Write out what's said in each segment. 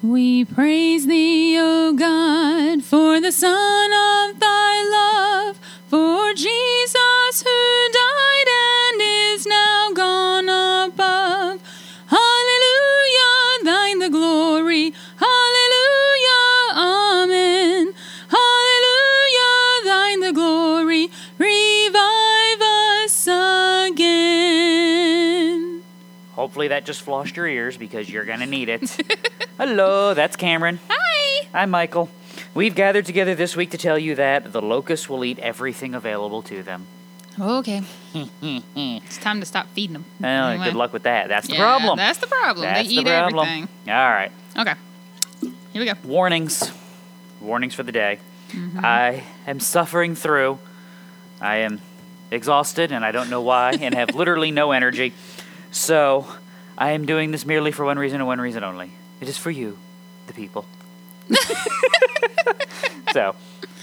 We praise thee, O God, for the Son of thy love, for Jesus who died and is now gone above. Hallelujah, thine the glory. Hallelujah, amen. Hallelujah, thine the glory. Revive us again. Hopefully that just flossed your ears because you're going to need it. Hello, that's Cameron. Hi. I'm Michael. We've gathered together this week to tell you that the locusts will eat everything available to them. Okay. it's time to stop feeding them. Well, Anyway. good luck with that. That's the Yeah, problem. That's the problem. That's they the eat problem. everything. All right. Okay. Here we go. Warnings. Warnings for the day. Mm-hmm. I am suffering through. I am exhausted and I don't know why and have literally no energy. So I am doing this merely for one reason and one reason only. It is for you, the people. so,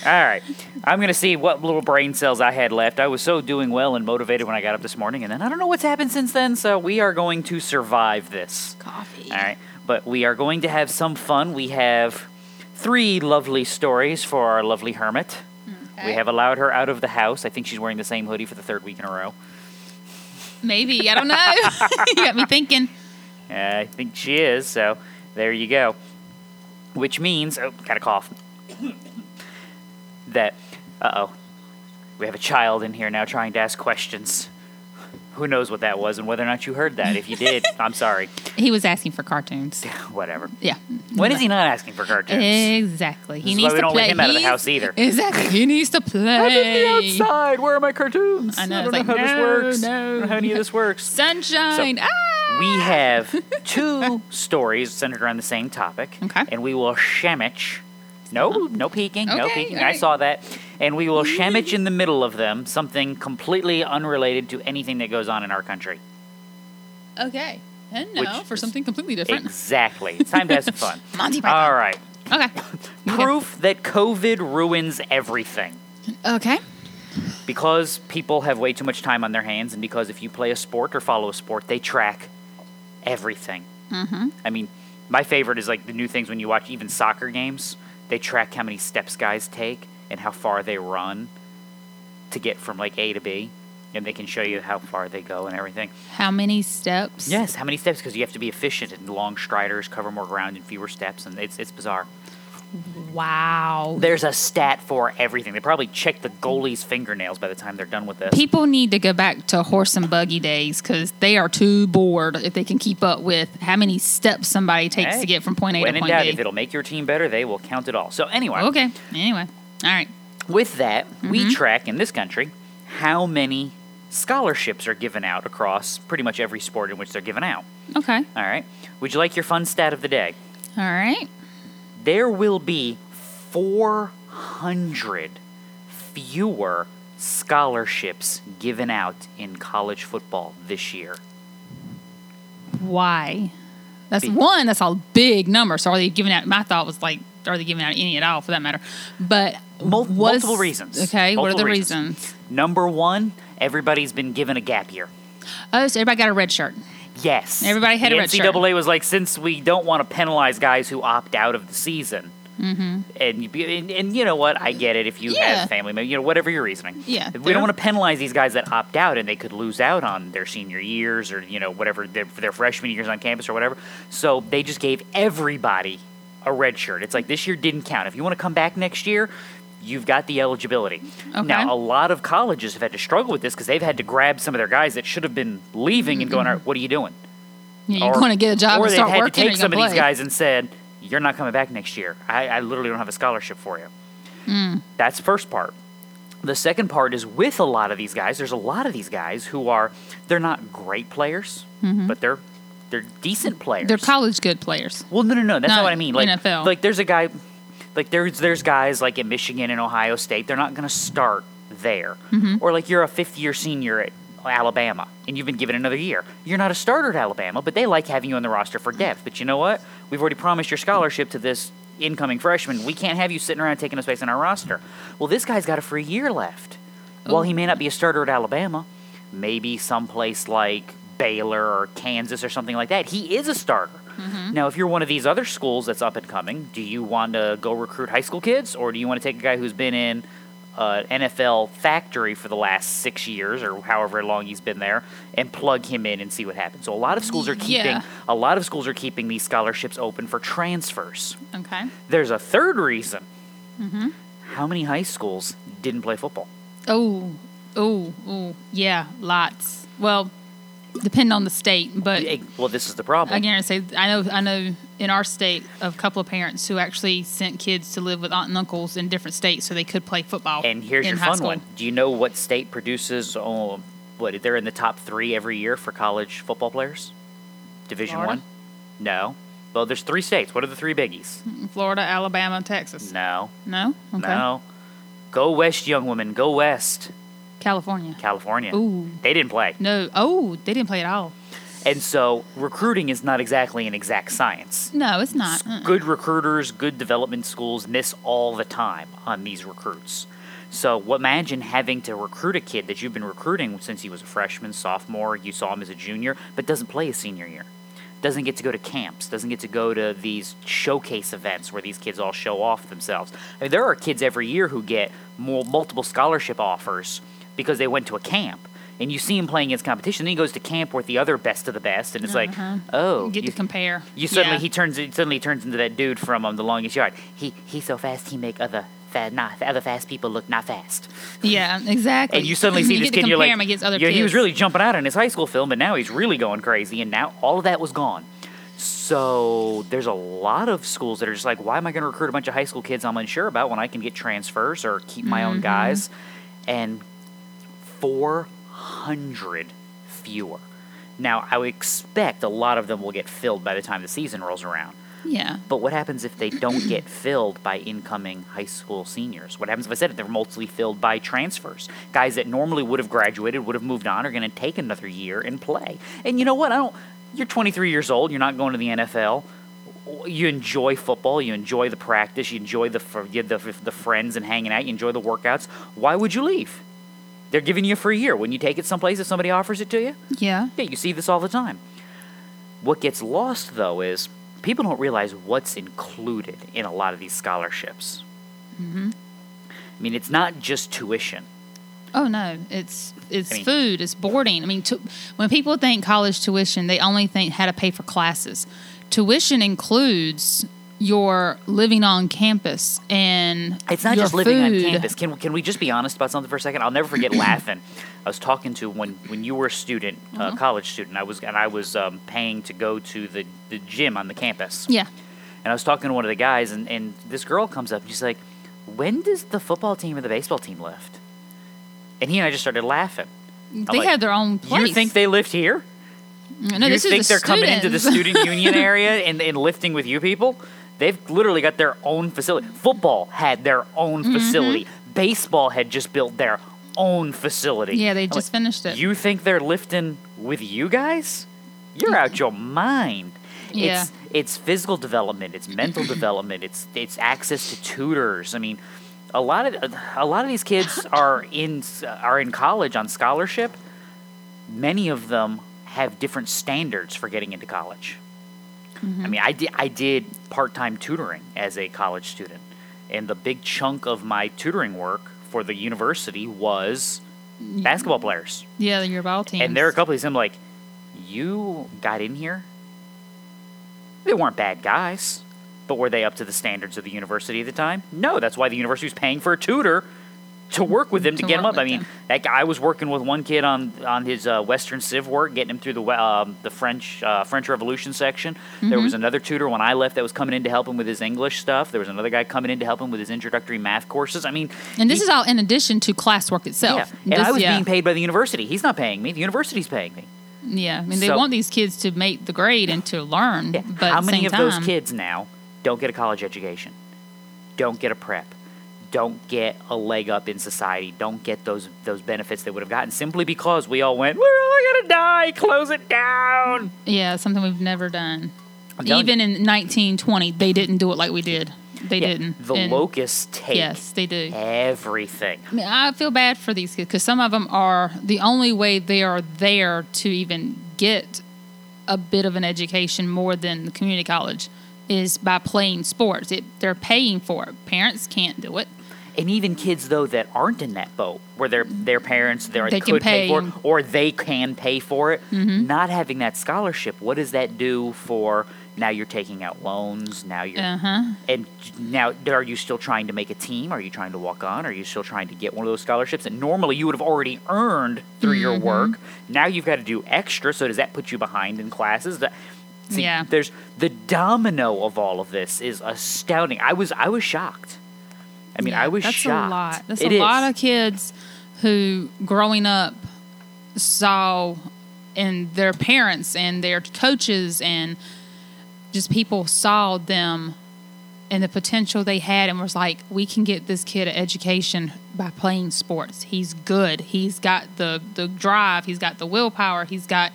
all right. I'm going to see what little brain cells I had left. I was so doing well and motivated when I got up this morning, and then I don't know what's happened since then. So, we are going to survive this. Coffee. All right. But we are going to have some fun. We have three lovely stories for our lovely hermit. We have allowed her out of the house. I think she's wearing the same hoodie for the third week in a row. Maybe. I don't know. you got me thinking. Uh, I think she is. So there you go. Which means, oh, got a cough. that, uh oh, we have a child in here now trying to ask questions. Who knows what that was and whether or not you heard that? If you did, I'm sorry. He was asking for cartoons. Whatever. Yeah. When is he not asking for cartoons? Exactly. He This is needs why we to don't play. let him out of the He's- house either. Exactly. He needs to play. I'm outside. Where are my cartoons? I know, I don't know how this no, works. no. I don't know how any of this works. Sunshine. ah! We have two stories centered around the same topic. Okay. And we will shemich. No, oh. no peeking, no Okay, peeking. I saw that. And we will shemich in the middle of them something completely unrelated to anything that goes on in our country. Okay. And Which now for is- something completely different. Exactly. It's time to have some fun. Monty Python. All right. Okay. Proof that COVID ruins everything. Okay. because people have way too much time on their hands, and because if you play a sport or follow a sport, they track everything. Mm-hmm. I mean, my favorite is like the new things when you watch even soccer games. They track how many steps guys take and how far they run to get from like A to B, and they can show you how far they go and everything. How many steps? Yes, how many steps? Because you have to be efficient, and long striders cover more ground in fewer steps, and it's it's bizarre. Wow. There's a stat for everything. They probably check the goalie's fingernails by the time they're done with this. People need to go back to horse and buggy days because they are too bored if they can keep up with how many steps somebody takes Hey, to get from point A when to in point doubt, B. if it'll make your team better, they will count it all. So anyway, Okay. Anyway. All right. with that, Mm-hmm. we track in this country how many scholarships are given out across pretty much every sport in which they're given out. Okay. All right. Would you like your fun stat of the day? All right. There will be 400 fewer scholarships given out in college football this year. Why? That's Be- one. That's a big number. So are they giving out? My thought was like, are they giving out any at all for that matter? But Mul- multiple reasons. Okay. what are Multiple the reasons. reasons? Number one, everybody's been given a gap year. Oh, so everybody got a red shirt. Yes. Everybody had the a red shirt. NCAA was like, since we don't want to penalize guys who opt out of the season, mm-hmm. and, you, be- and and you know what, I get it if you Yeah. have family, members, you know whatever your reasoning. Yeah, we don't want to penalize these guys that opt out, and they could lose out on their senior years or you know whatever their, their freshman years on campus or whatever. So they just gave everybody a red shirt. It's like this year didn't count. If you want to come back next year. You've got the eligibility. Okay. Now, a lot of colleges have had to struggle with this because they've had to grab some of their guys that should have been leaving and going, All right, what are you doing? Yeah, you're going to get a job or they've had to take some of these guys and said, "You're not coming back next year. I, I literally don't have a scholarship for you." Hmm. That's the first part. The second part is with a lot of these guys. There's a lot of these guys who are they're not great players, but they're they're decent players. Mm-hmm. They're college good players. Well, no, no, no. That's not, Not what I mean. Like, NFL. like there's a guy, like there's there's guys like at Michigan and Ohio State. They're not going to start there, Mm-hmm. or like you're a fifth year senior at Alabama and you've been given another year. You're not a starter at Alabama, but they like having you on the roster for depth. But you know what? We've already promised your scholarship to this incoming freshman. We can't have you sitting around taking a space on our roster. Well, this guy's got a free year left. While he may not be a starter at Alabama, maybe someplace like Baylor or Kansas or something like that, he is a starter. Now, if you're one of these other schools that's up and coming, do you want to go recruit high school kids, or do you want to take a guy who's been in uh, NFL factory for the last six years or however long he's been there and plug him in and see what happens? So a lot of schools are keeping Yeah. a lot of schools are keeping these scholarships open for transfers. Okay. There's a third reason. Mm-hmm. How many high schools didn't play football? Oh, oh, oh, yeah, lots. Well, depending on the state, but Well, this is the problem. I guarantee. I know. I know in our state a couple of parents who actually sent kids to live with aunt and uncles in different states so they could play football. And here's your fun school. one. Do you know what state produces? Oh, what they're in the top three every year for college football players? Division Florida? one? No. Well, there's three states. What are the three biggies? Mm, Florida, Alabama, Texas. No. No. Okay. No. Go west, young woman. Go west. California. California. Ooh. They didn't play. No. Oh, they didn't play at all. And so recruiting is not exactly an exact science. No, it's not. Uh-uh. Good recruiters, good development schools miss all the time on these recruits. So imagine having to recruit a kid that you've been recruiting since he was a freshman, sophomore, you saw him as a junior, but doesn't play his senior year. Doesn't get to go to camps, doesn't get to go to these showcase events where these kids all show off themselves. I mean, there are kids every year who get more, multiple scholarship offers because they went to a camp. And you see him playing against competition. Then he goes to camp with the other best of the best, and it's like, oh, You get you- to compare. you suddenly Yeah. he turns he suddenly turns into that dude from um, the longest yard. He he's so fast he make other fa- not other fast people look not fast. Yeah, exactly. And you suddenly see You this get to kid, you're like, him against other yeah, he was really jumping out in his high school film, but now he's really going crazy, and now all of that was gone. So there's a lot of schools that are just like, why am I going to recruit a bunch of high school kids I'm unsure about when I can get transfers or keep my Mm-hmm. own guys, and 400 fewer. Now I would expect a lot of them will get filled by the time the season rolls around. Yeah. But what happens if they don't get filled by incoming high school seniors? What happens if I said it, they're mostly filled by transfers? Guys that normally would have graduated, would have moved on, are going to take another year and play. And you know what? I don't. You're 23 years old. You're not going to the NFL. You enjoy football. You enjoy the practice. You enjoy the the, the friends and hanging out. You enjoy the workouts. Why would you leave? They're giving you a free year. When you take it someplace if somebody offers it to you, Yeah. yeah, you see this all the time. What gets lost, though, is people don't realize what's included in a lot of these scholarships. Mm-hmm. I mean, it's not just tuition. Oh no, it's it's I mean- food, it's boarding. I mean, tu- when people think college tuition, they only think how to pay for classes. Tuition includes your living on campus and It's not just living on campus. Can, can we just be honest about something for a second? I'll never forget laughing. I was talking to when, when you were a student, Mm-hmm. uh, college student. I was and I was um, paying to go to the, the gym on the campus. Yeah, And I was talking to one of the guys, and, and this girl comes up and she's like, "When does the football team or the baseball team lift?" And he and I just started laughing. they like, have their own place. You think they lift here? No, you this think is the they're coming into the student union area and, and lifting with you people? They've literally got their own facility. Football had their own Mm-hmm. facility. Baseball had just built their own facility. Yeah, they I'm just like, finished it. You think they're lifting with you guys? You're out your mind. Yeah. It's it's physical development, it's mental development, it's it's access to tutors. I mean, a lot of a lot of these kids are in are in college on scholarship. Many of them have different standards for getting into college. Mm-hmm. I mean, I did I did part-time tutoring as a college student, and the big chunk of my tutoring work for the university was basketball players. yeah, your ball team. And there are a couple of them like, you got in here. They weren't bad guys, but were they up to the standards of the university at the time? No. That's why the university was paying for a tutor to work with them to, To get him work up. I mean, them. that guy I was working with one kid on on his uh, Western Civ work, getting him through the um, the French uh, French Revolution section. There Mm-hmm. was another tutor when I left that was coming in to help him with his English stuff. There was another guy coming in to help him with his introductory math courses. I mean, and this he- is all in addition to classwork yeah, itself. and This- I was yeah. being paid by the university. He's not paying me. The university's paying me. Yeah, I mean, they So- want these kids to make the grade and to learn. Yeah. But How at many same of time, those kids now don't get a college education? Don't get a prep? Don't get a leg up in society? Don't get those those benefits they would have gotten simply because we all went, we're all gonna die. Close it down. Yeah, something we've never done. Even in 1920, they didn't do it like we did. They Yeah, didn't. The And- locusts take Yes, they do. everything. I mean, I feel bad for these kids because some of them are the only way they are there to even get a bit of an education more than the community college is by playing sports. It, they're paying for it. Parents can't do it. And even kids though that aren't in that boat, where their their parents they They can could pay. for it. Mm-hmm. or they can pay for it, not having that scholarship, what does that do for? Now you're taking out loans. Now you're Uh huh. and now are you still trying to make a team? Are you trying to walk on? Are you still trying to get one of those scholarships that normally you would have already earned through your Mm-hmm. work? Now you've got to do extra. So does that put you behind in classes? That see, Yeah. There's the domino of all of this is astounding. I was I was shocked. I mean, I was that's shocked. a lot. That's It a is. lot of kids who, growing up, saw and their parents and their coaches and just people saw them and the potential they had and was like, we can get this kid an education by playing sports. He's good. He's got the the drive. He's got the willpower. He's got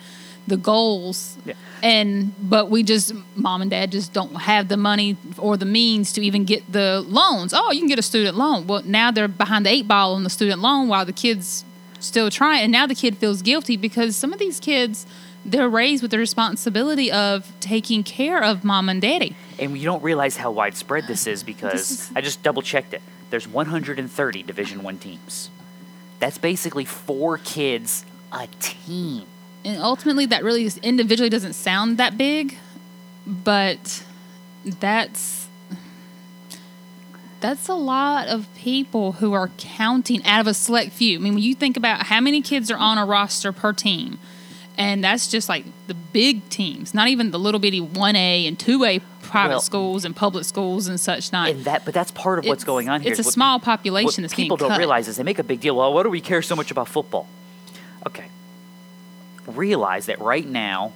the goals. Yeah. And but we just mom and dad just don't have the money or the means to even get the loans. Oh, you can get a student loan. Well, now they're behind the eight ball on the student loan while the kids still trying. And now the kid feels guilty because some of these kids they're raised with the responsibility of taking care of mom and daddy. And you don't realize how widespread this is because is- I just double checked it. There's 130 Division One teams. That's basically four kids a team. And ultimately that really individually doesn't sound that big but that's that's a lot of people who are counting out of a select few i mean when you think about how many kids are on a roster per team and that's just like the big teams not even the little bitty 1a and 2a private Well- schools and public schools and such not And that, but that's part of what's going on here. it's a What small population What that's being people don't cut. realize is they make a big deal. Well, what do we care so much about football? Realize that right now,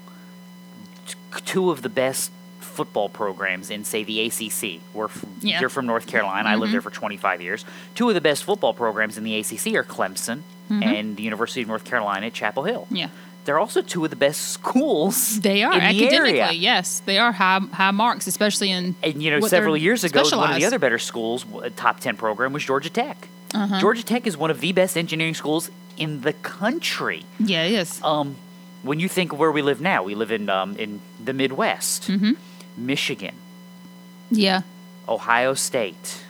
two of the best football programs in, say, the ACC. We're Yeah. you're from North Carolina. I lived there for 25 years. Two of the best football programs in the ACC are Clemson and the University of North Carolina at Chapel Hill. yeah They're also two of the best schools. they are in the academically area. yes they are high high marks especially in And you know, several years ago, one of the other better schools, top ten program, was Georgia Tech. Uh-huh. Georgia Tech is one of the best engineering schools in the country. yeah it is Um, when you think where we live now, we live in um, in the Midwest, Mm-hmm. Michigan, yeah Ohio State,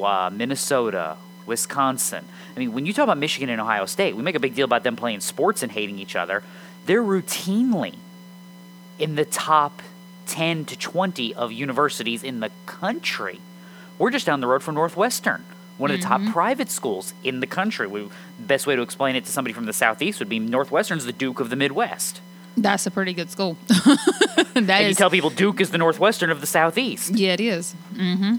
uh, Minnesota, Wisconsin. I mean, when you talk about Michigan and Ohio State, we make a big deal about them playing sports and hating each other. They're routinely in the top 10 to 20 of universities in the country. We're just down the road from Northwestern, one of the top mm-hmm. private schools in the country. We, best way to explain it to somebody from the Southeast would be Northwestern's the Duke of the Midwest. That's a pretty good school. that And you tell people Duke is the Northwestern of the Southeast. yeah, it is. Mm-hmm.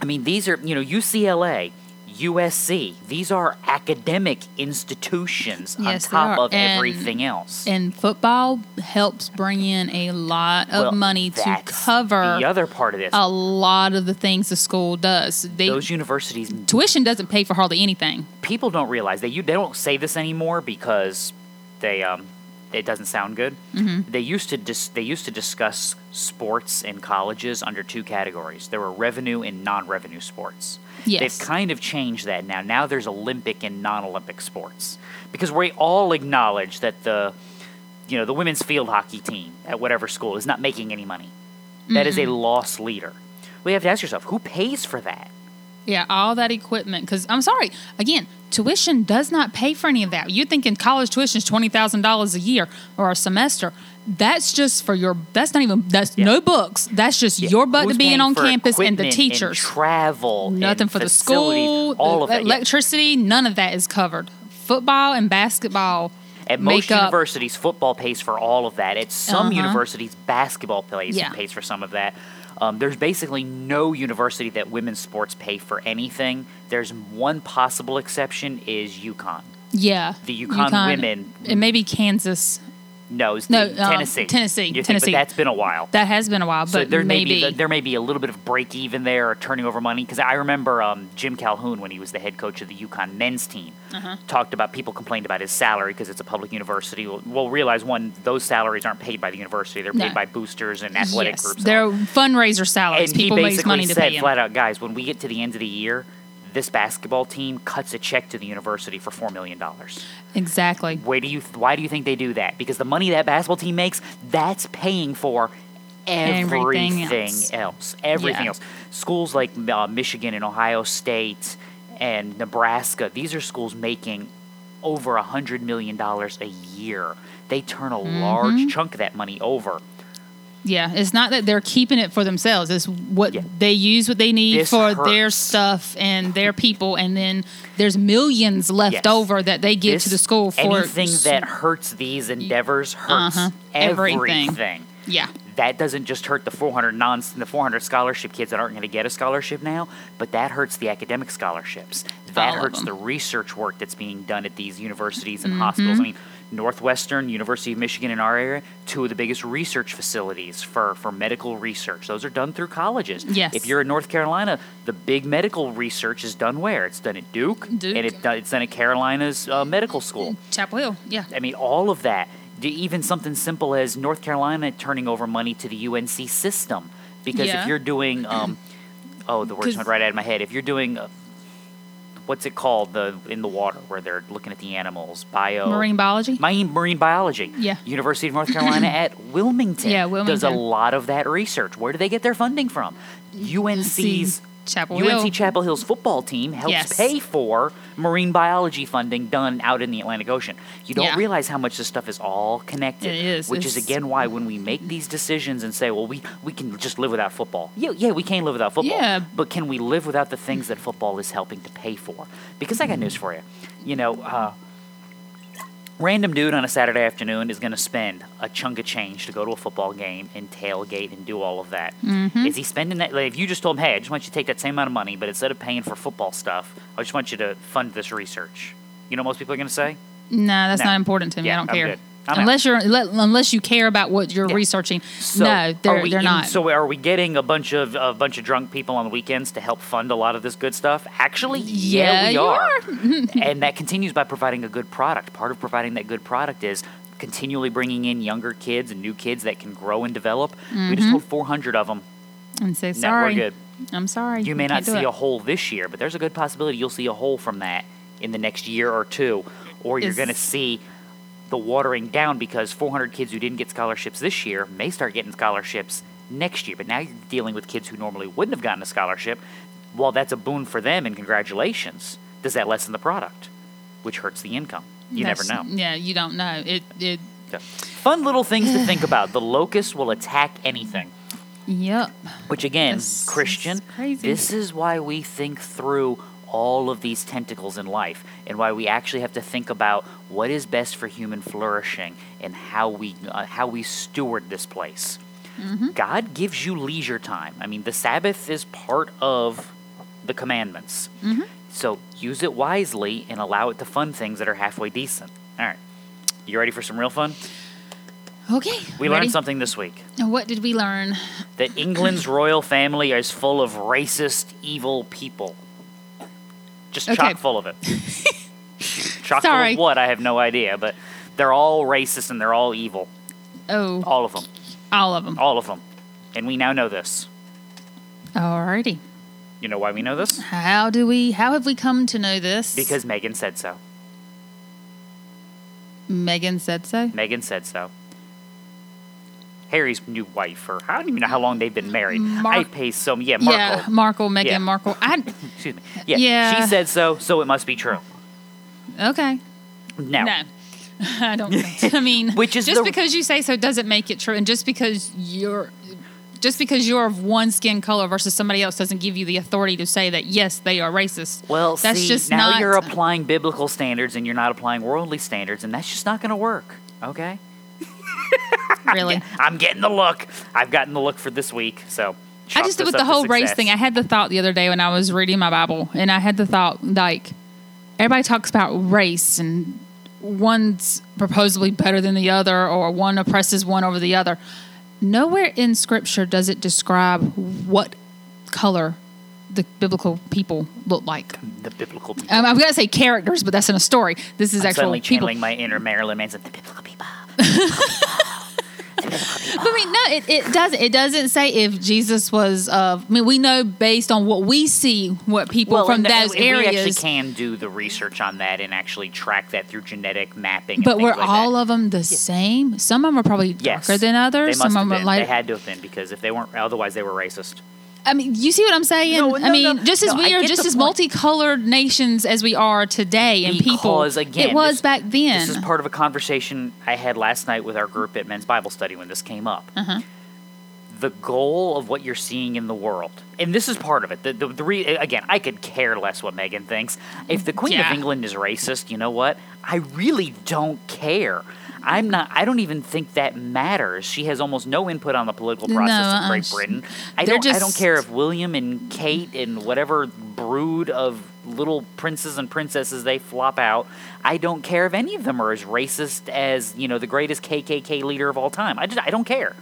I mean, these are, you know, UCLA, USC, these are academic institutions Yes, on top of And- everything else. And football helps bring in a lot of Well, money to cover the other part of this. a lot of the things the school does. They Those universities, tuition doesn't pay for hardly anything. people don't realize they you they don't say this anymore because they um it doesn't sound good. Mm-hmm. They used to dis, they used to discuss sports in colleges under two categories. There were revenue and non-revenue sports. Yes. They've kind of changed that now. Now there's Olympic and non-Olympic sports because we all acknowledge that the you know the women's field hockey team at whatever school is not making any money. That is a loss leader. Well, have to ask yourself who pays for that. Yeah, all that equipment. Because I'm sorry, again, tuition does not pay for any of that. You're thinking college tuition is twenty thousand dollars a year or a semester. That's just for your. That's not even. That's Yeah. no books. That's just your butt Who's being on campus and the teachers. travel, Nothing and for the school, all of that. yeah. electricity. None of that is covered. Football and basketball At most universities, football pays for all of that. At some Uh-huh. universities, basketball pays Yeah. pays for some of that. Um, there's basically no university that women's sports pay for anything. There's one possible exception is UConn. Yeah, The UConn women- and maybe Kansas. No, it's No, the- um, Tennessee. Tennessee, You Tennessee. but that's been a while. That has been a while, So but there may maybe be there may be a little bit of break even there or turning over money because I remember um, Jim Calhoun when he was the head coach of the UConn men's team Uh-huh. talked about people complained about his salary because it's a public university. Well, we'll realize one those salaries aren't paid by the university; they're paid No. by boosters and athletic yes, groups. they're fundraiser salaries. and he People raise basically money to said flat out, guys, when we get to the end of the year, this basketball team cuts a check to the university for four million dollars. Exactly. Where do you? Why do you think they do that? Because the money that basketball team makes, that's paying for everything, Everything else. else. Everything Yeah. else. Schools like uh, Michigan and Ohio State and Nebraska, these are schools making over a hundred million dollars a year. They turn a Mm-hmm. large chunk of that money over. Yeah, it's not that they're keeping it for themselves. It's what Yeah. they use what they need This for their stuff and their people, and then there's millions left Yes. over that they give to the school for anything that hurts these endeavors hurts Uh-huh. Everything. everything. Yeah, that doesn't just hurt the 400 non the 400 scholarship kids that aren't going to get a scholarship now, but that hurts the academic scholarships. That All hurts the research work that's being done at these universities Mm-hmm. and hospitals. I mean, Northwestern, University of Michigan in our area, two of the biggest research facilities for, for medical research. Those are done through colleges. Yes. If you're in North Carolina, the big medical research is done where? It's done at Duke, Duke. and it, it's done at Carolina's uh, medical school. Chapel Hill. Yeah, I mean, all of that. Even something simple as North Carolina turning over money to the UNC system. Because Yeah. if you're doing, um, oh, the word's went right out of my head. If you're doing, uh, what's it called, the in the water where they're looking at the animals, bio marine biology. marine marine biology. Yeah. University of North Carolina at Wilmington. Yeah, wilmington. does a lot of that research. Where do they get their funding from? UNC's Chapel UNC Hill. Chapel Hill's football team helps Yes. pay for marine biology funding done out in the Atlantic Ocean. You don't Yeah. realize how much this stuff is all connected. It is. Which is again why when we make these decisions and say, well, we, we can just live without football. Yeah, yeah, we can live without football. Yeah. But can we live without the things that football is helping to pay for? Because I got news for you. You know, uh, random dude on a Saturday afternoon is going to spend a chunk of change to go to a football game and tailgate and do all of that. Mm-hmm. Is he spending that? Like, if you just told him, hey, I just want you to take that same amount of money, but instead of paying for football stuff, I just want you to fund this research. You know, what most people are going to say, No, that's No. not important to me. Yeah, I don't care. I'm out. unless you're let- unless you care about what you're Yeah. researching. So no, they're we they're not. So are we getting a bunch of a bunch of drunk people on the weekends to help fund a lot of this good stuff? Actually, yeah, Yeah, we you are. and that continues by providing a good product. Part of providing that good product is continually bringing in younger kids and new kids that can grow and develop. We Mm-hmm. just told 400 of them, and say no, sorry. we're good. I'm sorry. You may not see a hole this year, but there's a good possibility you'll see a hole from that in the next year or two, or you're going to see the watering down because 400 kids who didn't get scholarships this year may start getting scholarships next year. But now you're dealing with kids who normally wouldn't have gotten a scholarship. Well, that's a boon for them, and congratulations. Does that lessen the product, which hurts the income? You never know. Yeah, you don't know. It it. Fun little things to think about. The locust will attack anything. Yep. Which again, That's- Christian, that's crazy. this is why we think through all of these tentacles in life and why we actually have to think about what is best for human flourishing and how we uh, how we steward this place. Mm-hmm. God gives you leisure time. I mean, the Sabbath is part of the commandments. Mm-hmm. So use it wisely and allow it to fund things that are halfway decent. All right. You ready for some real fun? Okay. We ready? learned something this week. What did we learn? that England's royal family is full of racist, evil people. Just Okay. chock full of it. chock full of what? I have no idea, but they're all racist and they're all evil. Oh, All of them. all of them. All of them. And we now know this. Alrighty. You know why we know this? How do we? How have we come to know this? Because Meghan said so. Meghan said so. Meghan said so. Harry's new wife, or I don't even know how long they've been married. Mar- I pay so yeah, Markle. Yeah, Markle, Meghan Yeah. Markle. I Excuse me. Yeah, Yeah. she said so, so it must be true. okay. Now, No. I don't think. I mean, Which is just the- because you say so doesn't make it true, and just because you're, just because you're of one skin color versus somebody else doesn't give you the authority to say that yes, they are racist. Well, that's see, just now not. you're applying biblical standards and you're not applying worldly standards, and that's just not going to work. Okay, really. I'm getting the look. I've gotten the look for this week, so I just with the whole race thing. I had the thought the other day when I was reading my Bible, and I had the thought like everybody talks about race and one's supposedly better than the other, or one oppresses one over the other. Nowhere in Scripture does it describe what color the biblical people look like. the biblical people. Um, I'm going to say characters, but that's in a story. This is I'm actual suddenly people. channeling my inner Marilyn Manson. The biblical people. The But I mean, no, it, it doesn't. It doesn't say if Jesus was. Uh, I mean, we know based on what we see, what people from and- those and we actually can do the research on that and actually track that through genetic mapping. But were like all that. of them the same? Some of them are probably yes. darker than others. They must Some of them been. They had to have been because if they weren't, otherwise they were racist. I mean, you see what I'm saying? No, I mean, no. just as No, we are just as point. multicolored nations as we are today, and people. Again, it was this- back then. This is part of a conversation I had last night with our group at Men's Bible Study when this came up. Uh-huh. The goal of what you're seeing in the world, and this is part of it. The, the, the re, again, I could care less what Meghan thinks. If the Queen Yeah. of England is racist, you know what? I really don't care. I'm not. I don't even think that matters. She has almost no input on the political process No, of uh-uh. Great Britain. I don't. I don't care if William and Kate and whatever brood of little princes and princesses they flop out. I don't care if any of them are as racist as you know the greatest KKK leader of all time. I just I don't care.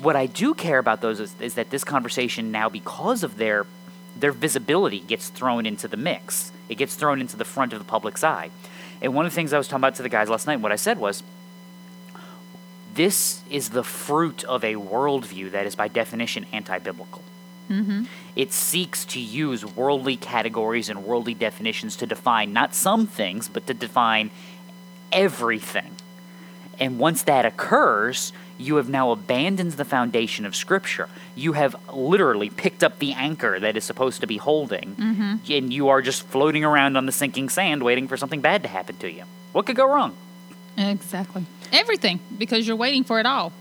What I do care about those is, is that this conversation now, because of their their visibility, gets thrown into the mix. It gets thrown into the front of the public's eye. And one of the things I was talking about to the guys last night, what I said was, this is the fruit of a worldview that is by definition anti-biblical. Mm-hmm. It seeks to use worldly categories and worldly definitions to define not some things, but to define everything. And once that occurs, you have now abandoned the foundation of Scripture. You have literally picked up the anchor that is supposed to be holding, mm-hmm. and you are just floating around on the sinking sand waiting for something bad to happen to you. What could go wrong? exactly everything because you're waiting for it all.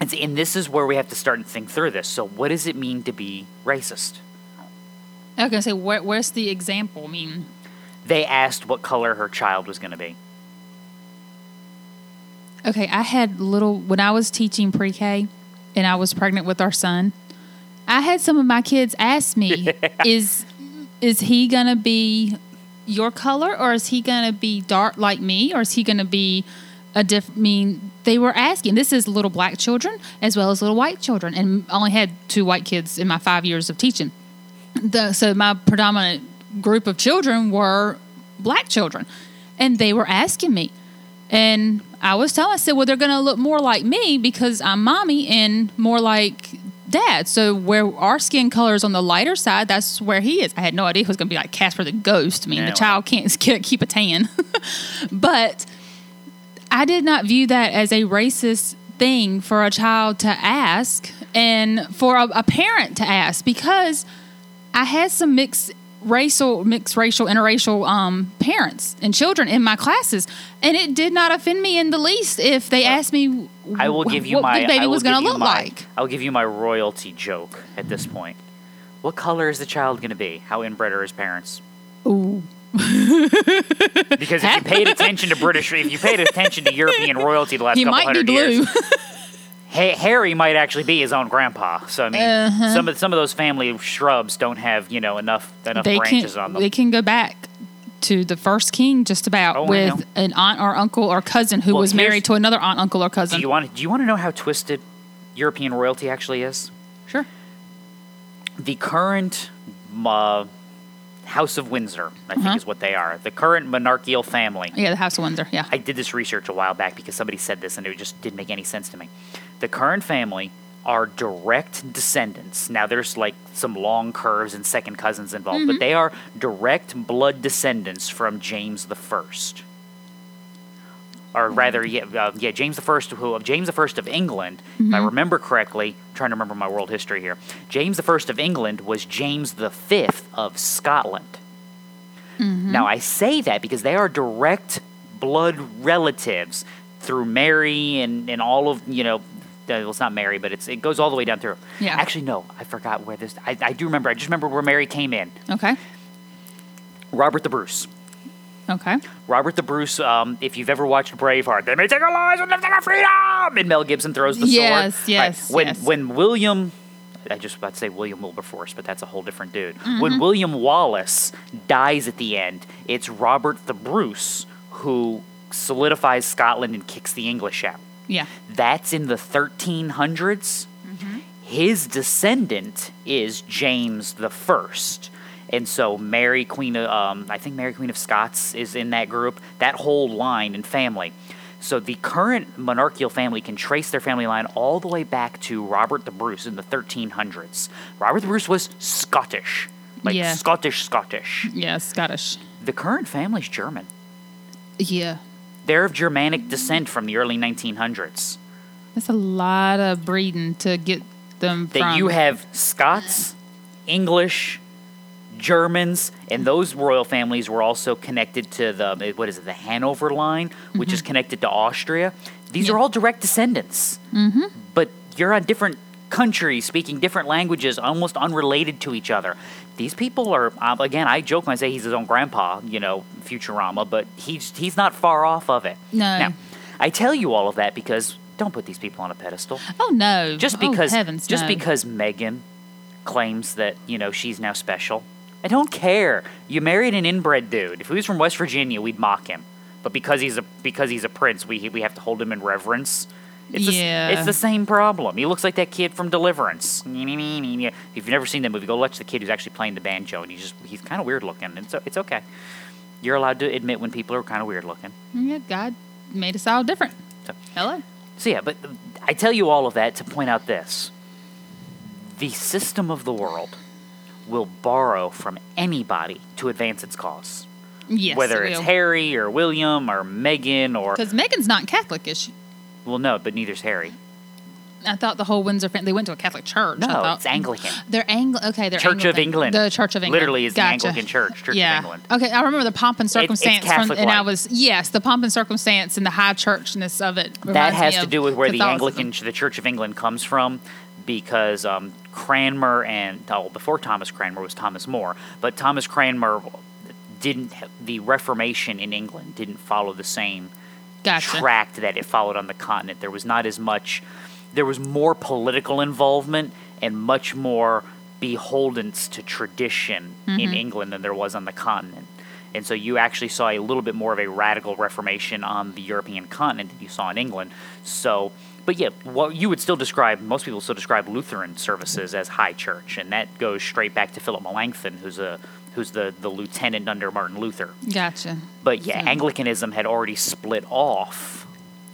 And, and this is where we have to start and think through this. So, what does it mean to be racist? I was gonna say, where, where's the example? I mean, They asked what color her child was going to be. Okay, I had little when I was teaching pre-K, and I was pregnant with our son. I had some of my kids ask me, "Is is he gonna be your color, or is he gonna be dark like me, or is he gonna be a diff?" I mean, they were asking. This is little black children as well as little white children, and I only had two white kids in my five years of teaching. The, so my predominant group of children were black children, and they were asking me, and I was telling, I said, well, they're going to look more like me because I'm mommy and more like dad. So where our skin color is on the lighter side, that's where he is. I had no idea he was going to be like Casper the ghost. I mean, Yeah, the child can't, can't keep a tan. but I did not view that as a racist thing for a child to ask and for a, a parent to ask because I had some mixed racial, mixed racial, interracial um, parents and children in my classes, and it did not offend me in the least if they asked me. I will give you what my the baby was going to look my- like. I'll give you my royalty joke at this point. What color is the child going to be? How inbred are his parents? Ooh. Because if you paid attention to British, if you paid attention to European royalty the last He couple might be hundred blue. years, Ha- Harry might actually be his own grandpa. So I mean, Uh-huh. some of some of those family shrubs don't have you know enough enough they branches can on them. they can go back to the first king just about Oh, with an aunt or uncle or cousin who Well, was married to another aunt, uncle, or cousin. do you want do you want to know how twisted European royalty actually is? sure. the current uh, House of Windsor, I think Uh-huh. is what they are. The current monarchical family. Yeah, the House of Windsor. Yeah. I did this research a while back because somebody said this and it just didn't make any sense to me. The current family are direct descendants. Now there's like some long curves and second cousins involved, Mm-hmm. but they are direct blood descendants from James the First. Or rather, yeah, uh, yeah, James the First, who James the First of England, if I remember correctly, I'm trying to remember my world history here. James the First of England was James the Fifth of Scotland. Now I say that because they are direct blood relatives through Mary and, and all of you know. Well, it's not Mary, but it's it goes all the way down through. Yeah. Actually, no, I forgot where this. I, I do remember. I just remember where Mary came in. Okay. Robert the Bruce. Okay. Robert the Bruce. Um, if you've ever watched Braveheart, they may take our lives and live our freedom. And Mel Gibson throws the Yes, sword. yes, When yes. when William, I just about to say William Wilberforce, but that's a whole different dude. Mm-hmm. When William Wallace dies at the end, it's Robert the Bruce who solidifies Scotland and kicks the English out. Yeah. That's in the 1300s. His descendant is James the First, and so Mary Queen of um, I think Mary Queen of Scots is in that group. That whole line and family. So the current monarchical family can trace their family line all the way back to Robert the Bruce in the 1300s. Robert the Bruce was Scottish, like Yeah. Scottish, Scottish. Yeah, Scottish. The current family's German. Yeah. They're of Germanic descent from the early 1900s. That's a lot of breeding to get them That from. you have Scots, English, Germans, and those royal families were also connected to the what is it, the Hanover line, which is connected to Austria. These Yeah. are all direct descendants. Mm-hmm. But you're on different countries speaking different languages, almost unrelated to each other. These people are um, again. I joke when I say he's his own grandpa, you know, Futurama, but he's he's not far off of it. No. Now, I tell you all of that because don't put these people on a pedestal Oh no! just Oh, because heavens, just no. because Meghan claims that you know she's now special. I don't care. You married an inbred dude. If he was from West Virginia, we'd mock him. But because he's a because he's a prince, we we have to hold him in reverence. It's the Yeah. it's the same problem. He looks like that kid from Deliverance. If you've never seen that movie, go watch the kid who's actually playing the banjo, and he's just he's kind of weird looking, and so it's okay. You're allowed to admit when people are kind of weird looking. Yeah, God made us all different. So- Hello. So yeah, but I tell you all of that to point out this. The system of the world will borrow from anybody to advance its cause. Yes. Whether it's Harry or William or Meghan or because Meghan's not Catholic, is she? well no, but neither's Harry. I thought the whole Windsor family they went to a Catholic church. No, thought, it's Anglican. They're Angli- Okay, they're Church of England. The Church of England. Literally is the Gotcha. Anglican Church, Church of. England. Okay, I remember the pomp and circumstance from, Catholic and I was yes, the pomp and circumstance and the high churchness of it. That has to do with where the Anglican, the Church of England comes from, because um, Cranmer and oh, before Thomas Cranmer was Thomas More, but Thomas Cranmer didn't. The Reformation in England didn't follow the same Gotcha. track that it followed on the continent. There was not as much. There was more political involvement and much more beholdens to tradition in England than there was on the continent. And so you actually saw a little bit more of a radical reformation on the European continent than you saw in England. So, but yeah, what you would still describe, most people still describe Lutheran services as high church, and that goes straight back to Philip Melanchthon, who's a who's the, the lieutenant under Martin Luther. Gotcha. But yeah, So- Anglicanism had already split off,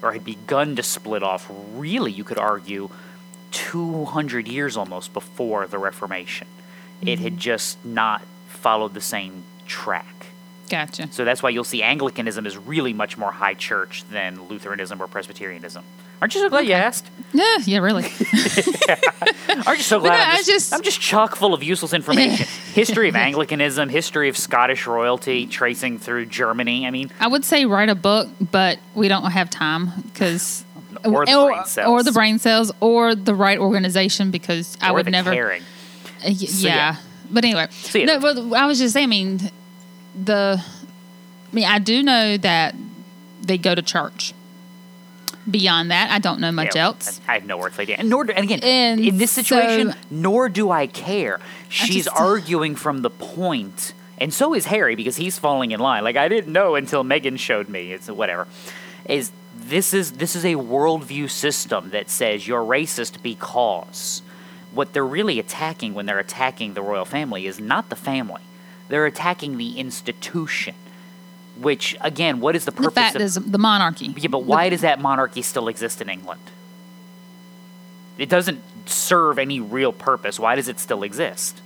or had begun to split off, really, you could argue, 200 years almost before the Reformation. It had mm-hmm. just not followed the same track. Gotcha. So that's why you'll see Anglicanism is really much more high church than Lutheranism or Presbyterianism. Aren't you so glad you asked? Yeah, yeah, really. Aren't you so glad? no, I'm, I just, just- I'm just chock full of useless information. history of Anglicanism, history of Scottish royalty, tracing through Germany. I mean, I would say write a book, but we don't have time because Or the brain cells. or the brain cells, or the right organization because I would never. caring. Uh, y- So, yeah. yeah. but anyway, yeah. no. But I was just saying. I mean, the. I mean, I do know that they go to church. Beyond that, I don't know much else. I have no earthly idea. And nor, do- and again, And in this situation, so- nor do I care. She's just- arguing from the point, and so is Harry because he's falling in line. Like I didn't know until Meghan showed me. It's whatever. Is this is this is a worldview system that says you're racist because what they're really attacking when they're attacking the royal family is not the family. They're attacking the institution. Which again, what is the purpose? The fact of is the monarchy. yeah, but why does that monarchy still exist in England? It doesn't serve any real purpose. Why does it still exist?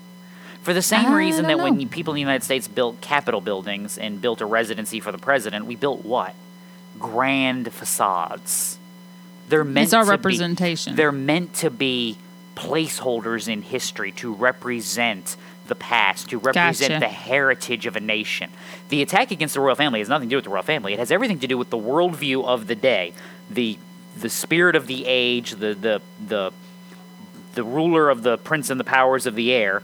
For the same I reason that when know. you- people in the United States built Capitol buildings and built a residency for the president, we built what? Grand facades. They're meant It's our to representation. Be, they're meant to be placeholders in history to represent the past, to represent Gotcha. the heritage of a nation. The attack against the royal family has nothing to do with the royal family. It has everything to do with the worldview of the day, the the spirit of the age, the the the the ruler of the prince and the powers of the air,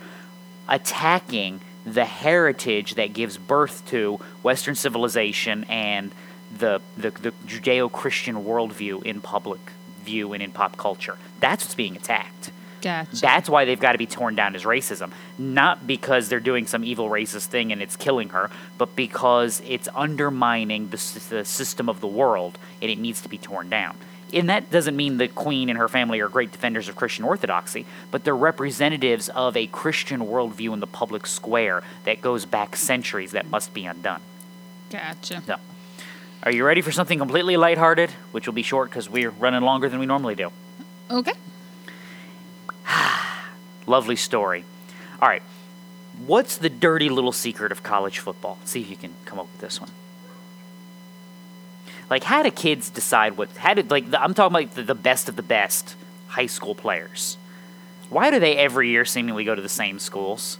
attacking the heritage that gives birth to Western civilization and the the, the Judeo-Christian worldview in public view and in pop culture. That's what's being attacked. Gotcha. That's why they've got to be torn down as racism. Not because they're doing some evil racist thing and it's killing her, but because it's undermining the, the system of the world and it needs to be torn down. And that doesn't mean the Queen and her family are great defenders of Christian orthodoxy, but they're representatives of a Christian worldview in the public square that goes back centuries that must be undone. Gotcha. So, Are you ready for something completely lighthearted, which will be short because we're running longer than we normally do? Okay. Lovely story. All right. What's the dirty little secret of college football? Let's see if you can come up with this one. Like, how do kids decide what? How did like the, I'm talking about the, the best of the best high school players? Why do they every year seemingly go to the same schools?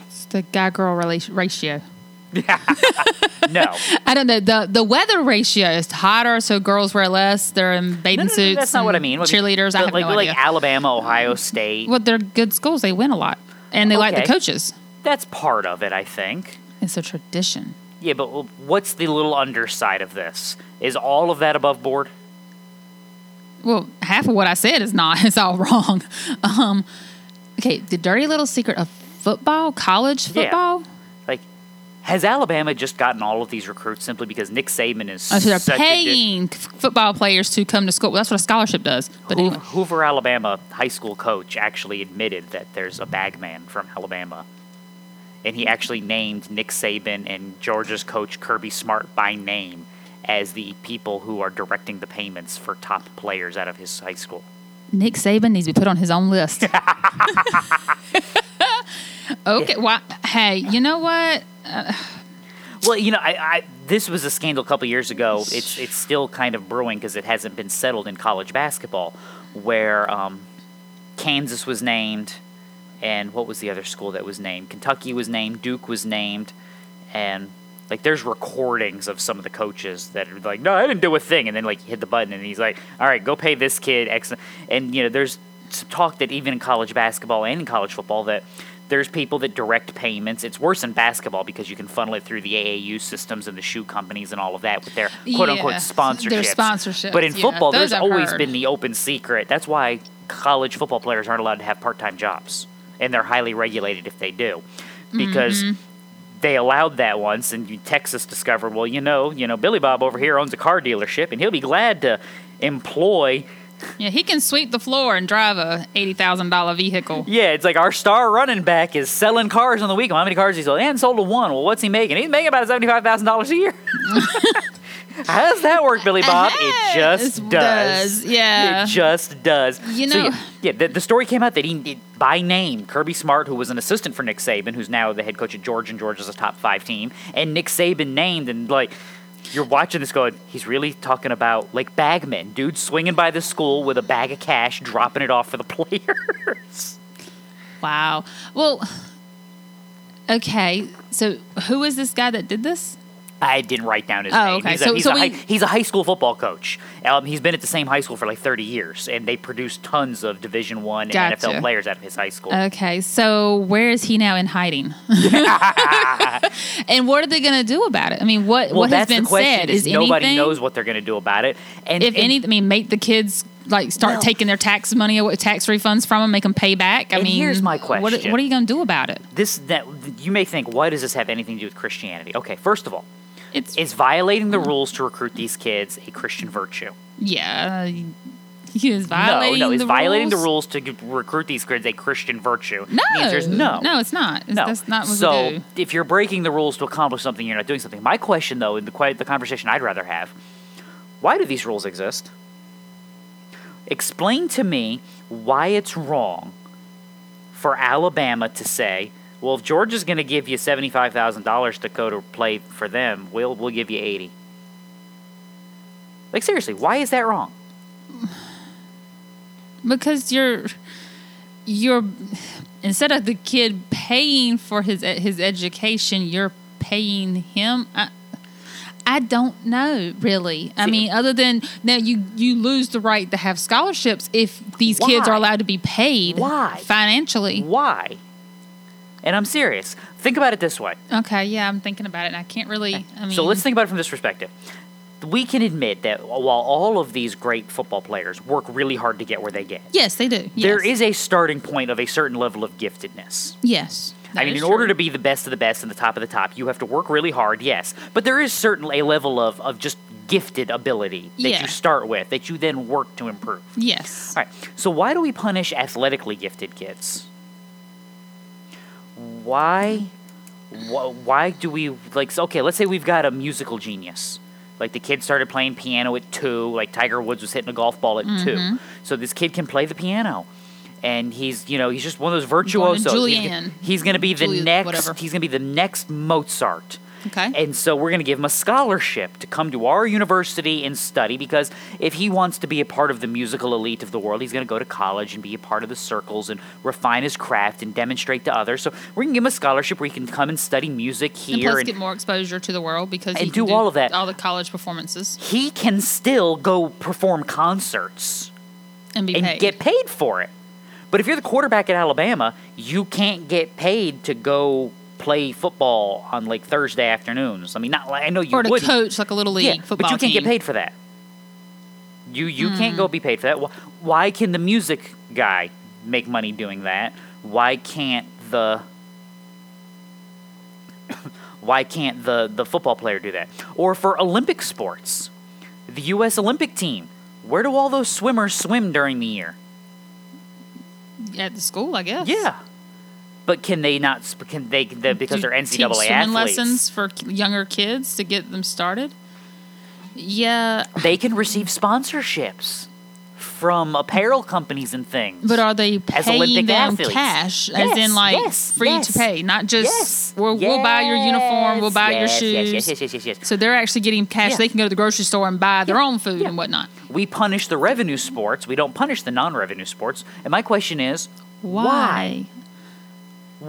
It's the guy girl ratio. No, I don't know. The the weather ratio is hotter, so girls wear less. They're in bathing no, no, no, suits. that's not what I mean. Cheerleaders. I have like, no like idea. Alabama, Ohio State. well, they're good schools. They win a lot, and they like the coaches. That's part of it, I think. It's a tradition. Yeah, but what's the little underside of this? Is all of that above board? Well, half of what I said is not. It's all wrong. Um, okay, the dirty little secret of football, college football. Like, has Alabama just gotten all of these recruits simply because Nick Saban is so they're a di- paying football players to come to school. Well, that's what a scholarship does. But Hoo- anyway, Hoover, Alabama high school coach actually admitted that there's a bagman from Alabama. And he actually named Nick Saban and Georgia's coach Kirby Smart by name as the people who are directing the payments for top players out of his high school. Nick Saban needs to be put on his own list. okay. Well, hey, you know what? Well, you know, I, I this was a scandal a couple years ago. It's it's still kind of brewing because it hasn't been settled in college basketball, where um, Kansas was named, and what was the other school that was named? Kentucky was named, Duke was named, and like there's recordings of some of the coaches that are like, no, I didn't do a thing, and then like hit the button, and he's like, all right, go pay this kid X, and you know, there's some talk that even in college basketball and in college football that there's people that direct payments. It's worse in basketball because you can funnel it through the AAU systems and the shoe companies and all of that with their quote unquote sponsorships. their sponsorships, But in yeah, football, there's I've always heard. been the open secret. That's why college football players aren't allowed to have part time jobs. And they're highly regulated if they do. Because Mm-hmm. they allowed that once and Texas discovered, well, you know, you know, Billy Bob over here owns a car dealership and he'll be glad to employ Yeah, he can sweep the floor and drive a eighty thousand dollar vehicle. Yeah, it's like our star running back is selling cars on the weekend. How many cars he sold? And sold a one. Well, what's he making? He's making about seventy-five thousand dollars a year. How does that work, Billy Bob? It just It does. does, yeah. It just does. You So, know- yeah, yeah, the, the story came out that he, it- by name, Kirby Smart, who was an assistant for Nick Saban, who's now the head coach at Georgia, and Georgia's a top five team, and Nick Saban named, and like, you're watching this going, he's really talking about like bagmen, dudes swinging by the school with a bag of cash, dropping it off for the players. Wow. Well, okay. So who is this guy that did this? I didn't write down his Oh, name. okay. He's, a, So- he's, so a high, he's a high school football coach. Um, he's been at the same high school for like 30 years, and they produce tons of Division One and Gotcha. NFL players out of his high school. Okay. So where is he now in hiding? and what are they going to do about it? I mean, what well, what has been said is is nobody anything, knows what they're going to do about it. And if and- any, I mean, make the kids like start Well- taking their tax money away, tax refunds from them, make them pay back. I mean, here's my What, question. what are you going to do about it? this that you may think, why does this have anything to do with Christianity? Okay, first of all, It's is violating the rules to recruit these kids a Christian virtue? yeah. He is violating no, no, is the violating rules. the rules to g- recruit these kids a Christian virtue? No, the answer is no. No, it's not. It's, No. That's not what so if you're breaking the rules to accomplish something, you're not doing something. My question, though, and the the conversation I'd rather have, why do these rules exist? Explain to me why it's wrong for Alabama to say, "Well, if Georgia's going to give you seventy-five thousand dollars to go to play for them, we'll we'll give you 80 Like seriously, why is that wrong? because you're you're instead of the kid paying for his his education, you're paying him. I, I don't know really. I See- mean, other than now, you you lose the right to have scholarships if these kids are allowed to be paid. Why? financially? Why? And I'm serious. Think about it this way. Okay, yeah, I'm thinking about it. and I can't really. I mean, so let's think about it from this perspective. We can admit that while all of these great football players work really hard to get where they get, Yes, they do. Yes. there is a starting point of a certain level of giftedness. Yes. I mean, in order to be the best of the best and the top of the top, you have to work really hard, yes. But there is certainly a level of, of just gifted ability that Yeah. you start with that you then work to improve. Yes. All right. So why do we punish athletically gifted kids? Why? wh- Why do we like? Okay, let's say we've got a musical genius Like the kid started playing piano at two. Like Tiger Woods was hitting a golf ball at Mm-hmm. two. So this kid can play the piano. And he's, you know, he's just one of those virtuosos. He's, Julianne. he's going to be the next. whatever. He's going to be the next Mozart. Okay. And so we're going to give him a scholarship to come to our university and study because if he wants to be a part of the musical elite of the world, he's going to go to college and be a part of the circles and refine his craft and demonstrate to others. So we're going to give him a scholarship where he can come and study music here. plus And, get more exposure to the world because And he can do all of that. all the college performances he can still go perform concerts and be and paid. get paid for it. But if you're the quarterback at Alabama, you can't get paid to go play football on like Thursday afternoons. I mean, not like I know you or to wouldn't. coach like a little league yeah, football but you can't team. get paid for that. You you can't Hmm. go be paid for that. Why can the music guy make money doing that? Why can't the why can't the the football player do that? Or for Olympic sports, the U.S. Olympic team. Where do all those swimmers swim during the year? at the school, I guess. Yeah, but can they not? Can they? The, because Do they're teach NCAA swimming athletes. lessons for younger kids to get them started. Yeah, They can receive sponsorships from apparel companies and things. but are they As paying them athletes. cash, as Yes, in like yes, free yes. to pay, not just yes, we'll, we'll buy your uniform, we'll buy your shoes. Yes, yes, yes, yes, yes. So they're actually getting cash. Yeah. They can go to the grocery store and buy their Yeah, own food yeah. and whatnot. We punish the revenue sports. We don't punish the non-revenue sports. And my question is, Why? why?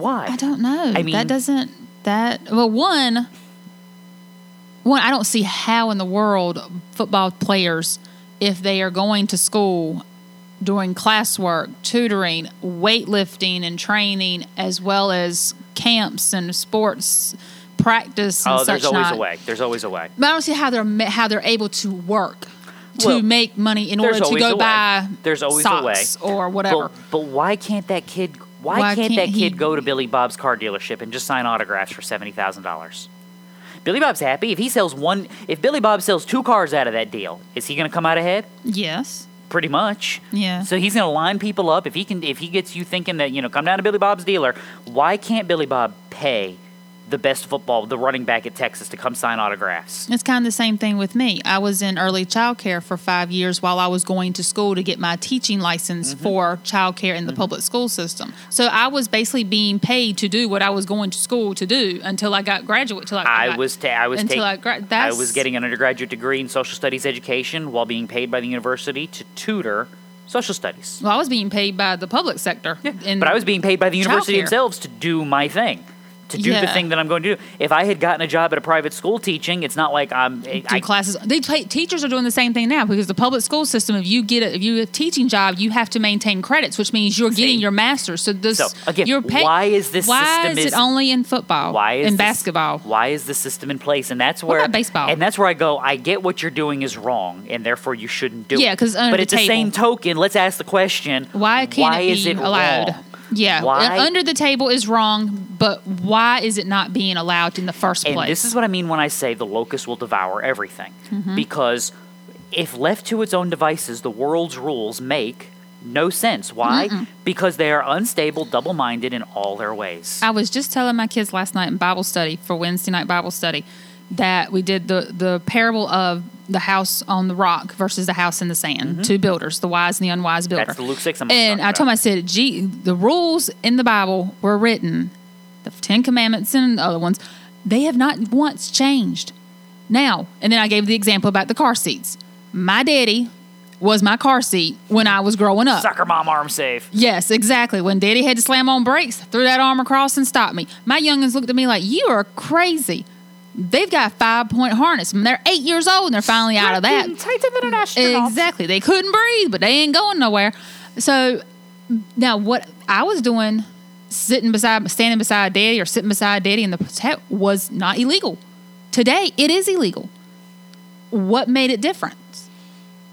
I don't know. I mean- that doesn't that well one one I don't see how in the world football players if they are going to school doing classwork, tutoring, weightlifting and training as well as camps and sports practice and Oh, there's always not. a way. There's always a way. But I don't see how they're how they're able to work to Well, make money in order to go buy There's always a way. socks or whatever. But, but why can't that kid? Why, Why can't, can't that he- kid go to Billy Bob's car dealership and just sign autographs for seventy thousand dollars? Billy Bob's happy if he sells one. If Billy Bob sells two cars out of that deal, is he going to come out ahead? yes. Pretty much. Yeah. So he's going to line people up. If he can, if he gets you thinking that you know, come down to Billy Bob's dealer. Why can't Billy Bob pay the best football, the running back at Texas, to come sign autographs? It's kind of the same thing with me. I was in early child care for five years while I was going to school to get my teaching license Mm-hmm. for child care in the public school system. So I was basically being paid to do what I was going to school to do until I got graduate. Till I, I got- was ta- I was until take- I, gra- I was getting an undergraduate degree in social studies education while being paid by the university to tutor social studies. Well, I was being paid by the public sector. in- But I was being paid by the university Childcare. themselves to do my thing. To do the thing that I'm going to do. If I had gotten a job at a private school teaching, it's not like I'm. do I, classes. They pay, teachers are doing the same thing now because the public school system. If you get a, if you a teaching job, you have to maintain credits, which means you're getting See? your master's. So this So, again, you're pay- why is this Why system is is- it only in football? why is in this- basketball? Why is the system in place? And that's where baseball? And that's where I go. I get what you're doing is wrong, and therefore you shouldn't do it. Yeah, it. 'cause under but the at the same token, let's ask the question: Why can't why it be is it allowed? wrong? Yeah, Why? under the table is wrong, but why is it not being allowed in the first And place? this is what I mean when I say the locust will devour everything. Mm-hmm. Because if left to its own devices, the world's rules make no sense. Why? Because they are unstable, double minded in all their ways. I was just telling my kids last night in Bible study for Wednesday night Bible study that we did the the parable of the house on the rock versus the house in the sand. Two builders, the wise and the unwise builder. Mm-hmm. That's the Luke 6 I'm And I told him, I said, gee, the rules in the Bible were written, the Ten Commandments and the other ones, they have not once changed. Now, and then I gave the example about the car seats. My daddy was my car seat when I was growing up. Sucker mom arm safe. Yes, exactly. When daddy had to slam on brakes, threw that arm across and stopped me. My youngins looked at me like, You are crazy. They've got five point harness. And they're eight years old and they're finally out of that. An. Exactly. They couldn't breathe, but they ain't going nowhere. So now what I was doing, sitting beside, standing beside daddy or sitting beside daddy in the pet was not illegal. Today, it is illegal. What made it different?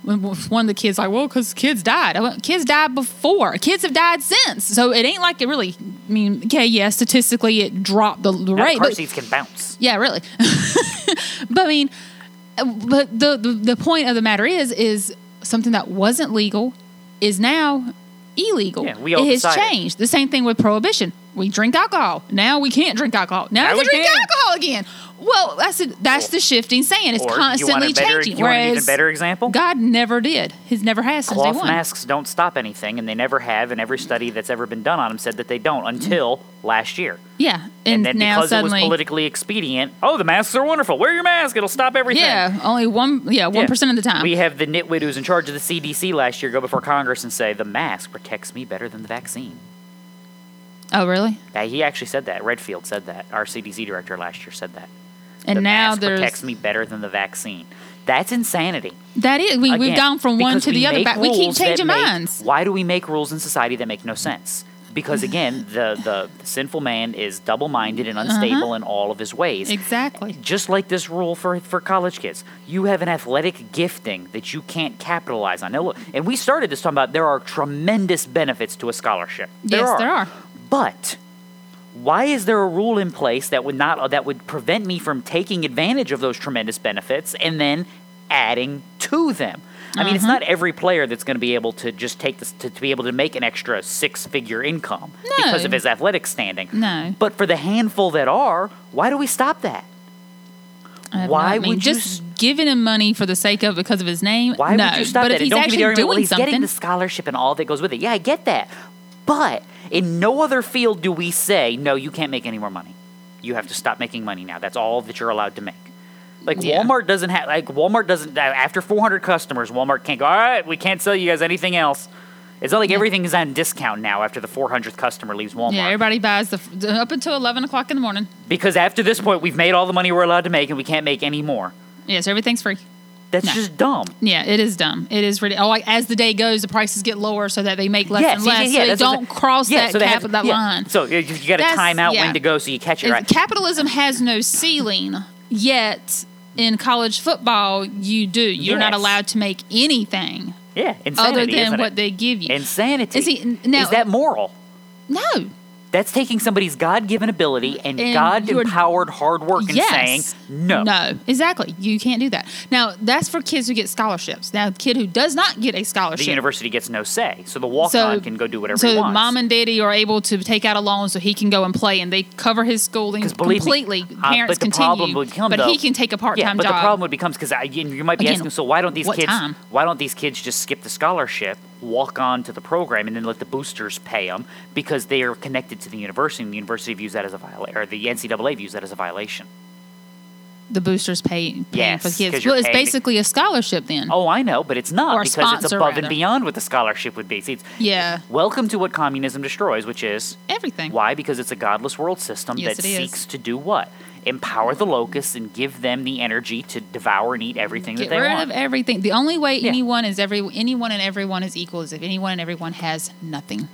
When one of the kids like, well, because kids died. I went, kids died before. Kids have died since. So it ain't like it really. I mean, okay, yeah, statistically it dropped the, the rate, car but seats can bounce. yeah, really. but I mean, but the, the the point of the matter is, is something that wasn't legal is now illegal. Yeah, we all it has decided. changed. The same thing with prohibition. We drink alcohol. Now we can't drink alcohol. Now, Now we we can drink can. alcohol again. Well, that's a, that's the shifting sand. It's or you want constantly better, changing. you want an even better example? God never did. He's never has since day Cloth masks don't stop anything, and they never have. And every study that's ever been done on them said that they don't until last year. Yeah, And, and, then now because suddenly, it was politically expedient, oh, the masks are wonderful. Wear your mask; it'll stop everything. yeah, only one. Yeah, one Yeah. of the time. We have the nitwit who's in charge of the CDC last year go before Congress and say the mask protects me better than the vaccine. Oh, really? He actually said that. Redfield said that. Our CDC director last year said that. And the now mask protects me better than the vaccine. That's insanity. that is we, we've gone from one to the other. Back. We keep changing make- minds. Why do we make rules in society that make no sense? Because again, the, the, sinful man is double minded and unstable in all of his ways. Uh-huh. Exactly. Just like this rule for, for college kids. You have an athletic gifting that you can't capitalize on. Now look, and we started this talking about there are tremendous benefits to a scholarship. There Yes, are. there are. But why is there a rule in place that would not that would prevent me from taking advantage of those tremendous benefits and then adding to them? I mean, it's Uh-huh. not every player that's going to be able to just take this to, to be able to make an extra six-figure income because of his athletic standing. No. But for the handful that are, why do we stop that? Why no- would you just giving him money for the sake of because of his name? Why no. would you stop but that? if And he's don't give me actually the argument, doing well, he's something, getting the scholarship and all that goes with it. Yeah, I get that. But in no other field do we say, no, you can't make any more money. You have to stop making money now. That's all that you're allowed to make. Like Yeah. Walmart doesn't have like Walmart doesn't uh, after 400 customers, Walmart can't go. All right, we can't sell you guys anything else. It's not like everything is on discount now after the 400th customer leaves Walmart. yeah, everybody buys the the- up until eleven o'clock in the morning. because after this point, we've made all the money we're allowed to make, and we can't make any more. Yes, everything's free. That's No. just dumb. Yeah, it is dumb. It is really. Oh, like as the day goes, the prices get lower so that they make less yeah, and less. yeah, so they don't cross yeah, that so cap have- that yeah. line. So you, you got to time out yeah. when to go, so you catch it right. Capitalism has no ceiling, yet in college football you do. You're not allowed to make anything Yeah, insanity, other than what it? they give you. Insanity. Is he- now- Is that moral? no. That's taking somebody's God-given ability and, And God-empowered hard work and yes. saying no. No, exactly. You can't do that. Now, that's for kids who get scholarships. Now, the kid who does not get a scholarship. The university gets no say, so the walk-on can go do whatever so he wants. mom and daddy are able to take out a loan so he can go and play, and they cover his schooling believe me, completely. uh, Parents but the continue, problem would come, but though- he can take a part-time yeah, but job. the problem would become because you, you might be Again, asking, so why don't these kids? time? Why don't these kids just skip the scholarship, walk on to the program, and then let the boosters pay them because they are connected to the university, and the university views that as a violation, or the NCAA views that as a violation. the boosters pay paying Yes, for kids. Well, it's basically a scholarship then. Oh, I know, but it's not Or because it's above rather. and beyond what the scholarship would be. See, it's, Yeah, eh, welcome to what communism destroys, which is everything. Why? Because it's a godless world system Yes, that it is. seeks to do what? Empower the locusts and give them the energy to devour and eat everything Get that they rid want. of everything. The only way Yeah. anyone is every anyone and everyone is equal is if anyone and everyone has nothing.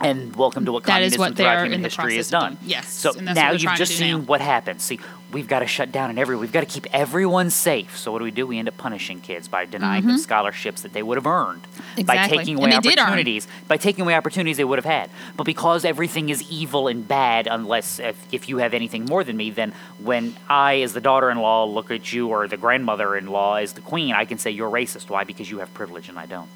And welcome to what That is communism what throughout human in the history has done. Yes, So now you've just seen what happens. See, we've got to shut down and every we've got to keep everyone safe. So what do we do? We end up punishing kids by denying them scholarships that they would have earned. By Mm-hmm. Taking away they did earn. opportunities. By taking away opportunities they would have had. But because everything is evil and bad, unless if, if you have anything more than me, then when I, as the daughter-in-law, look at you, or the grandmother-in-law as the queen, I can say you're racist. Why? Because you have privilege and I don't.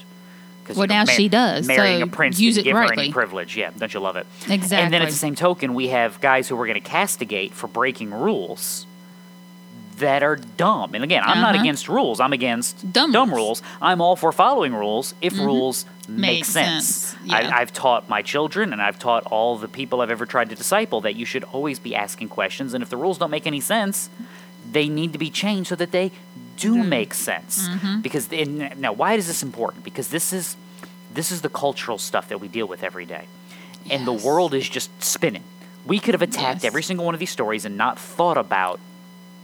Well, now she does, Marrying so a prince use didn't it give her any privilege. Yeah, don't you love it? Exactly. And then at the same token, we have guys who we're going to castigate for breaking rules that are dumb. And again, I'm not Uh-huh. against rules. I'm against Dumb rules. rules. I'm all for following rules if rules make Make sense. sense, yeah. I, I've taught my children and I've taught all the people I've ever tried to disciple that you should always be asking questions. And if the rules don't make any sense, they need to be changed so that they do Mm-hmm. make sense. Because in, now, why is this important? Because this is this is the cultural stuff that we deal with every day, and the world is just spinning. We could have attacked Yes. every single one of these stories and not thought about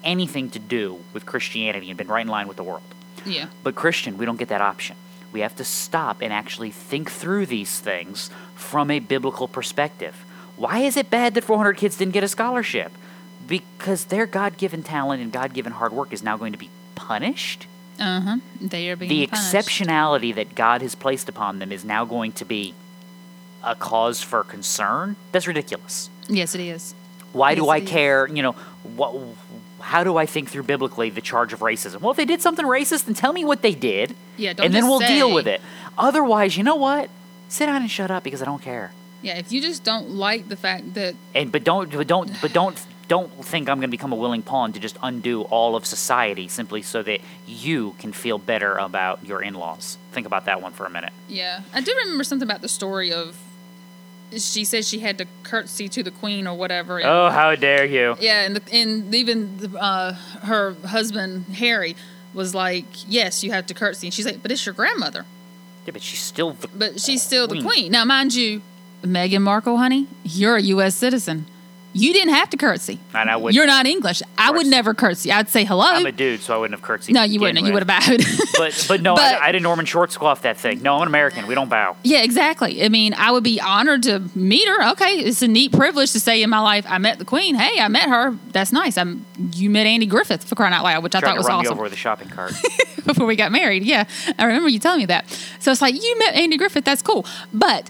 anything to do with Christianity and been right in line with the world. yeah. But Christian, we don't get that option. We have to stop and actually think through these things from a biblical perspective. Why is it bad that 400 kids didn't get a scholarship? Because their God given talent and God given hard work is now going to be punished? Uh huh. They are being The punished. exceptionality that God has placed upon them is now going to be a cause for concern? That's ridiculous. Yes, it is. Why do I it is. care? You know, what? How do I think through biblically the charge of racism? Well, if they did something racist, then tell me what they did, Yeah, don't and then we'll deal with it. Otherwise, you know what? Sit down and shut up because I don't care. Yeah, if you just don't like the fact that And but don't but don't but don't don't think I'm going to become a willing pawn to just undo all of society simply so that you can feel better about your in-laws. Think about that one for a minute. Yeah, I do remember something about the story of. She said she had to curtsy to the queen or whatever. and- Oh, how dare you! Yeah, and the, and even the, uh, her husband Harry was like, "Yes, you have to curtsy," and she's like, "But it's your grandmother." Yeah, but she's still the But she's still the Queen. queen. Now, mind you, Meghan Markle, honey, you're a U.S. citizen. You didn't have to curtsy. And I would- You're not English. I would never curtsy. I'd say hello. I'm a dude, so I wouldn't have curtsied. no, you wouldn't. You would have bowed. But but no, But- I, I did Norman Schwarzkopf that thing. No, I'm an American. We don't bow. Yeah, exactly. I mean, I would be honored to meet her. Okay, it's a neat privilege to say in my life, I met the Queen. Hey, I met her. That's nice. I'm you met Andy Griffith for crying out loud, which I thought was awesome over with a shopping cart. before we got married. Yeah, I remember you telling me that. So it's like you met Andy Griffith. That's cool. But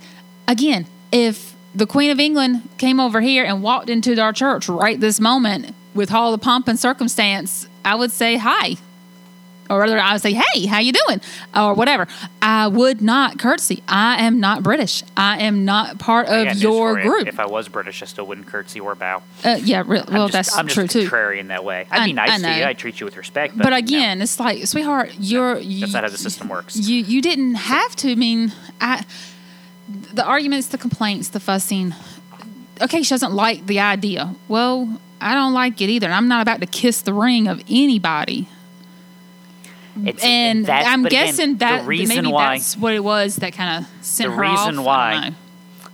again, if the Queen of England came over here and walked into our church right this moment with all the pomp and circumstance, I would say hi. Or rather, I would say, "Hey, how you doing?" or whatever. I would not curtsy. I am not British. I am not part of news your you. group. If I was British, I still wouldn't curtsy or bow. Uh, yeah, re- well, just, that's I'm just true too. contrarian that way. I'd I- be nice I to you. I'd treat you with respect. But, But no, again, it's like, sweetheart, you're you, that's not how the system works. you you didn't have to. I mean, I the arguments, the complaints, the fussing. Okay, she doesn't like the idea. Well, I don't like it either. I'm not about to kiss the ring of anybody. It's, And that's- I'm but again, guessing that maybe why that's what it was that kind of sent The her off. reason I why-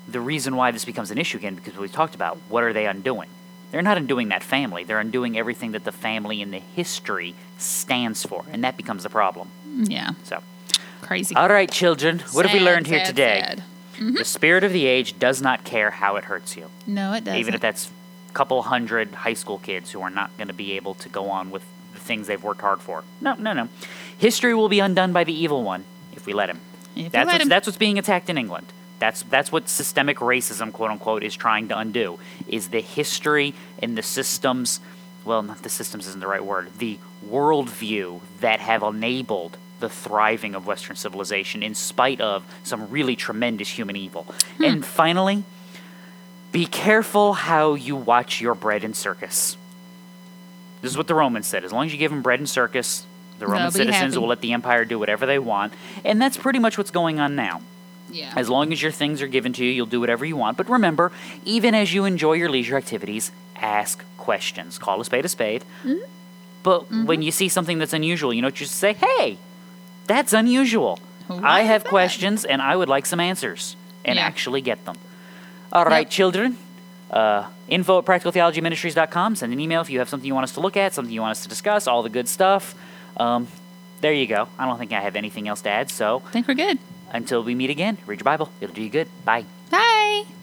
the reason why this becomes an issue again because we talked about what are they undoing? They're not undoing that family. They're undoing everything that the family in the history stands for, and that becomes the problem. Yeah, So, crazy. all right, children, what have we Sad, learned here today? sad. The spirit of the age does not care how it hurts you, No, it doesn't. even if that's a couple hundred high school kids who are not going to be able to go on with the things they've worked hard for. No, no, no. History will be undone by the evil one if we let him. If That's let what's, him. that's what's being attacked in England. That's that's what systemic racism, quote unquote, is trying to undo. Is the history and the systems, well, not the systems isn't the right word. The worldview that have enabled the thriving of Western civilization in spite of some really tremendous human evil. Hmm. And finally, be careful how you watch your bread and circus. This is what the Romans said. As long as you give them bread and circus, the Roman citizens happy. will let the empire do whatever they want. And that's pretty much what's going on now. yeah. As long as your things are given to you, you'll do whatever you want. But remember, even as you enjoy your leisure activities, ask questions. Call a spade a spade. Mm-hmm. But when you see something that's unusual, you know what you say? Hey, that's unusual. I have that?" questions and I would like some answers and Yeah. actually get them. All right, Yep. children. Uh, info at practicaltheologyministries.com. Send an email if you have something you want us to look at, something you want us to discuss, all the good stuff. Um, there you go. I don't think I have anything else to add. So I think we're good. until we meet again, read your Bible. It'll do you good. Bye. Bye.